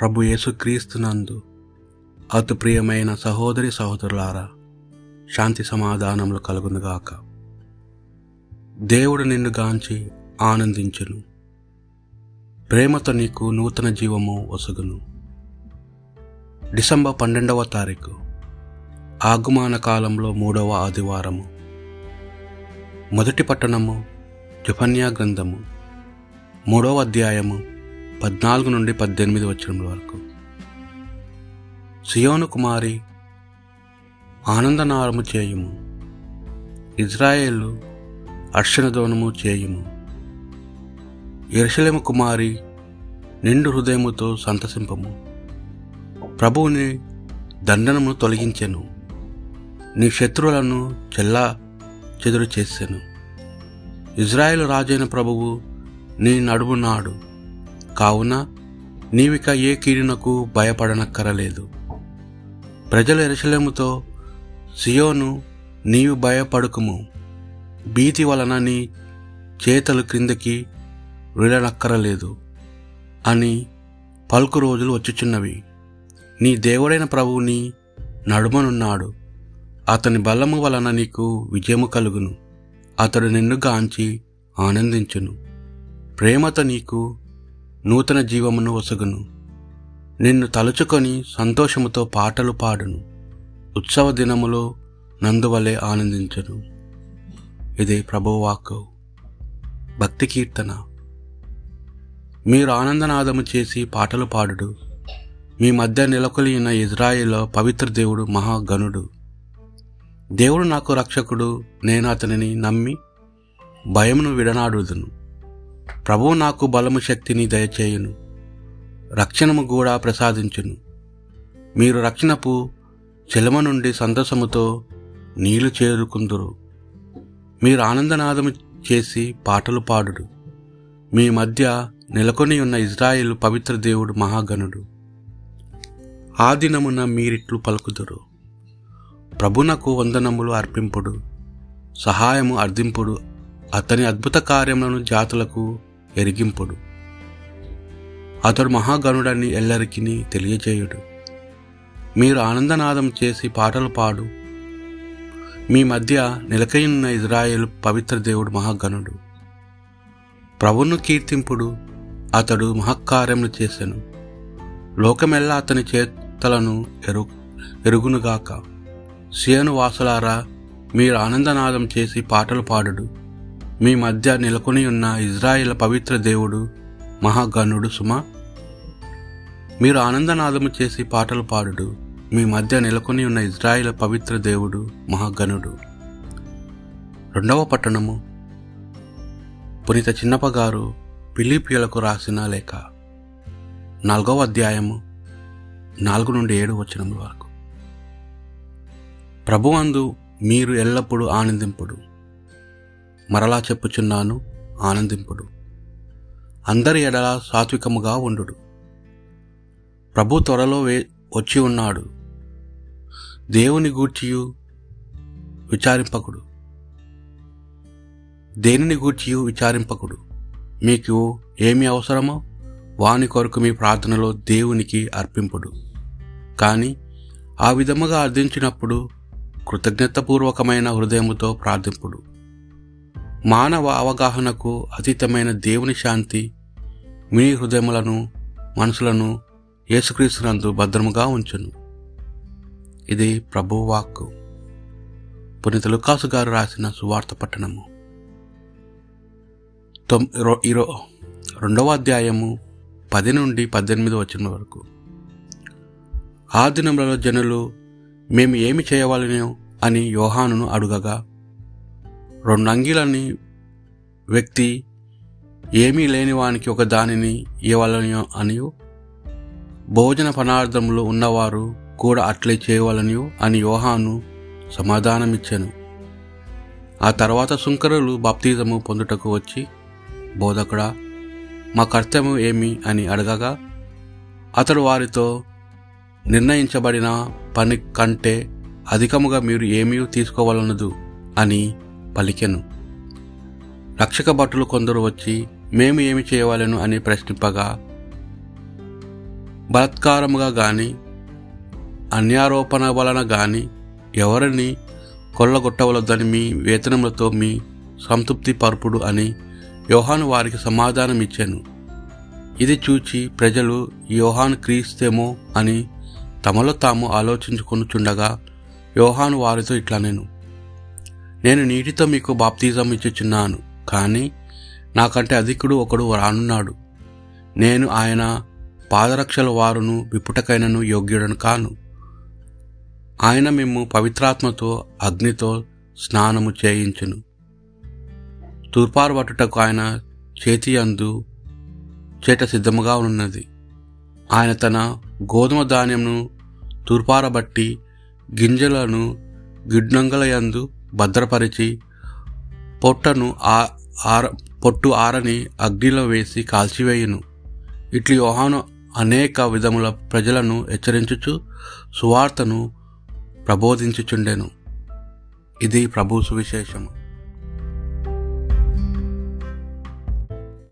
ప్రభు యేసుక్రీస్తునందు అతి ప్రియమైన సహోదరి సహోదరులారా శాంతి సమాధానములు కలుగునుగాక దేవుడు నిన్ను గాంచి ఆనందించును. ప్రేమతో నీకు నూతన జీవము వసగును. డిసెంబర్ పన్నెండవ తారీఖు ఆగమాన కాలంలో మూడవ ఆదివారము. మొదటి పట్టణము జఫన్యా గ్రంథము మూడవ అధ్యాయము పద్నాలుగు నుండి పద్దెనిమిది వచ్చిన వరకు. సియోను కుమారి ఆనందనారము చేయుము. ఇజ్రాయేలు అర్షణదోనము చేయుము. ఎరుషలేము కుమారి నిండు హృదయముతో సంతసింపము. ప్రభువుని దండనమును తొలగించెను. నీ శత్రువులను చెల్లా చెదురు చేసెను. ఇజ్రాయేల్ రాజైన ప్రభువు నీ నడుమునాడు కావున నీవిక ఏ కీడునకు భయపడనక్కరలేదు. ప్రజల ఎరసలేముతో సియోను నీవు భయపడుకుము. భీతి వలన నీ చేతలు క్రిందకి వెళ్ళనక్కరలేదు అని పలుకు రోజులు వచ్చుచున్నవి. నీ దేవుడైన ప్రభువుని నడుమనున్నాడు. అతని బలము వలన నీకు విజయము కలుగును. అతడు నిన్ను గాంచి ఆనందించును. ప్రేమతో నీకు నూతన జీవమును ఒసగును. నిన్ను తలుచుకొని సంతోషముతో పాటలు పాడును. ఉత్సవ దినములో నందువలే ఆనందించును. ఇదే ప్రభువాక్కు. భక్తి కీర్తన. మీరు ఆనందనాదము చేసి పాటలు పాడుడు. మీ మధ్య నెలకొలిన ఇజ్రాయిల్లో పవిత్ర దేవుడు మహాగణుడు. దేవుడు నాకు రక్షకుడు నేను అతనిని నమ్మి భయమును విడనాడుదును. ప్రభువు నాకు బలము శక్తిని దయచేయును రక్షణము కూడా ప్రసాదించును. మీరు రక్షణపు చెలమ నుండి సంతసముతో నీళ్ళు చేరుకుందురు. మీరు ఆనందనాదము చేసి పాటలు పాడుడు. మీ మధ్య నెలకొని ఉన్న ఇజ్రాయిల్ పవిత్ర దేవుడు మహాగణుడు. ఆ దినమున మీరిట్లు పలుకుదురు. ప్రభునకు వందనములు అర్పింపుడు సహాయము అర్థింపుడు అతని అద్భుత కార్యములను జాతులకు ఎరిగింపుడు. అతడు మహాగణుడని ఎల్లరికిని తెలియజేయుడు. మీరు ఆనందనాదం చేసి పాటలు పాడు. మీ మధ్య నిలకైన ఇజ్రాయేల్ పవిత్ర దేవుడు మహాగణుడు ప్రభును కీర్తింపుడు అతడు మహాకార్యములు చేశాను లోకమెల్లా అతని చేతలను ఎరు ఎరుగునుగాక. సియను వాసులారా మీరు ఆనందనాదం చేసి పాటలు పాడుడు. మీ మధ్య నెలకొని ఉన్న ఇజ్రాయిల్ పవిత్ర దేవుడు మహాగణుడు సుమ. మీరు ఆనందనాదము చేసి పాటలు పాడుడు. మీ మధ్య నెలకొని ఉన్న ఇజ్రాయిల్ పవిత్ర దేవుడు మహాగణుడు. రెండవ పట్టణము. పునీత చిన్నప్ప గారు పిలిపియలకు రాసిన లేఖ. నాలుగవ అధ్యాయము నాలుగు నుండి ఏడు వచనముల వరకు. ప్రభువందు మీరు ఎల్లప్పుడూ ఆనందింపుడు. మరలా చెప్పుచున్నాను ఆనందింపుడు. అందరి ఎడల సాత్వికముగా ఉండు ప్రభు త్వరలో వే వచ్చి ఉన్నాడు. దేవుని గూర్చియు విచారింపకుడు. దేనిని గూర్చియు విచారింపకుడు? మీకు ఏమి అవసరమో? వాని కొరకు మీ ప్రార్థనలో దేవునికి అర్పింపుడు. కానీ ఆ విధముగా అర్థించినప్పుడు కృతజ్ఞతపూర్వకమైన హృదయముతో ప్రార్థింపుడు. మానవ అవగాహనకు అతీతమైన దేవుని శాంతి మీ హృదయములను మనసులను యేసుక్రీస్తునందు భద్రముగా ఉంచును. ఇది ప్రభువాక్కు. పునీత లుకాసు గారు రాసిన సువార్త పట్టణము. ఇరో రెండవ అధ్యాయము పది నుండి పద్దెనిమిది వచ్చిన వరకు. ఆ దినములలో జనులు మేము ఏమి చేయవాలనో అని యోహానును అడుగగా రెండు అంగిలని వ్యక్తి ఏమీ లేని వానికి ఒక దానిని ఇవ్వాలనియో అనియు భోజన పదార్థములు ఉన్నవారు కూడా అట్లే చేయవలనియో అని యోహాను సమాధానమిచ్చాను. ఆ తర్వాత సుంకరులు బాప్తిజము పొందుటకు వచ్చి బోధకుడా మా కర్తవ్యం ఏమి అని అడగగా అతడు వారితో నిర్ణయించబడిన పని కంటే అధికముగా మీరు ఏమీ తీసుకోవాలనదు అని పలికెను. రక్షక భటులు కొందరు వచ్చి మేము ఏమి చేయవలెను? అని ప్రశ్నింపగా బలత్కారముగా గాని అన్యారోపణ వలన గాని ఎవరిని కొల్లగొట్టవలదని మీ వేతనములతో మీ సంతృప్తి పరుపుడు అని యోహాను వారికి సమాధానం ఇచ్చాను. ఇది చూచి ప్రజలు యోహాను క్రీస్తేమో అని తమలో తాము ఆలోచించుకొనుచుండగా యోహాను వారితో ఇట్లా నేను నేను నీటితో మీకు బాప్తిజం ఇచ్చుచున్నాను కానీ నాకంటే అధికుడు ఒకడు రానున్నాడు. నేను ఆయన పాదరక్షల వారును విపుటకైనను యోగ్యుడను కాను. ఆయన మేము పవిత్రాత్మతో అగ్నితో స్నానము చేయించును. తూర్పారుబట్టుటకు ఆయన చేతి అందు చేట సిద్ధముగా ఉన్నది. ఆయన తన గోధుమ ధాన్యమును తూర్పారబట్టి గింజలను గిడ్నంగలయందు భద్రపరిచి పొట్టను ఆర పొట్టు ఆరని అగ్నిలో వేసి కాల్చివేయును. ఇట్లు యోహాను అనేక విధముల ప్రజలను హెచ్చరించుచు సువార్తను ప్రబోధించుచుండెను. ఇది ప్రభు సువిశేషము.